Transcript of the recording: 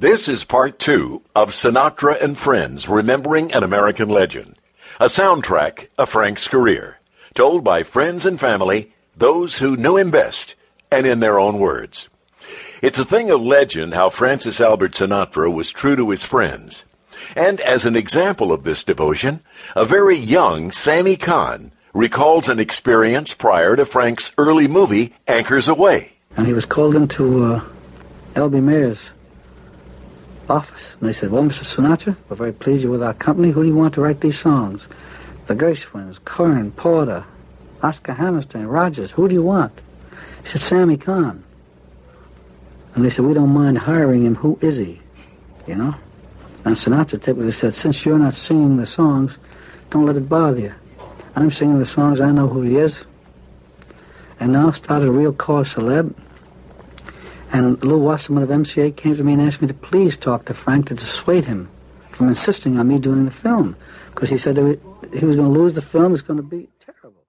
This is part two of Sinatra and Friends Remembering an American Legend, a soundtrack of Frank's career, told by friends and family, those who knew him best, and in their own words. It's a thing of legend how Francis Albert Sinatra was true to his friends. And as an example of this devotion, a very young Sammy Cahn recalls an experience prior to Frank's early movie, Anchors Aweigh. And he was called into uh, L.B. Mayer's office. And they said, well, Mr. Sinatra, we're very pleased with our company. Who do you want to write these songs? The Gershwins, Kern, Porter, Oscar Hammerstein, Rodgers. Who do you want? He said, Sammy Cahn. And they said, we don't mind hiring him. Who is he? You know? And Sinatra typically said, since you're not singing the songs, don't let it bother you. I'm singing the songs, I know who he is. And now started a real cause celeb. And Lew Wasserman of MCA came to me and asked me to please talk to Frank to dissuade him from insisting on me doing the film. Because he said that he was going to lose the film, it's going to be terrible.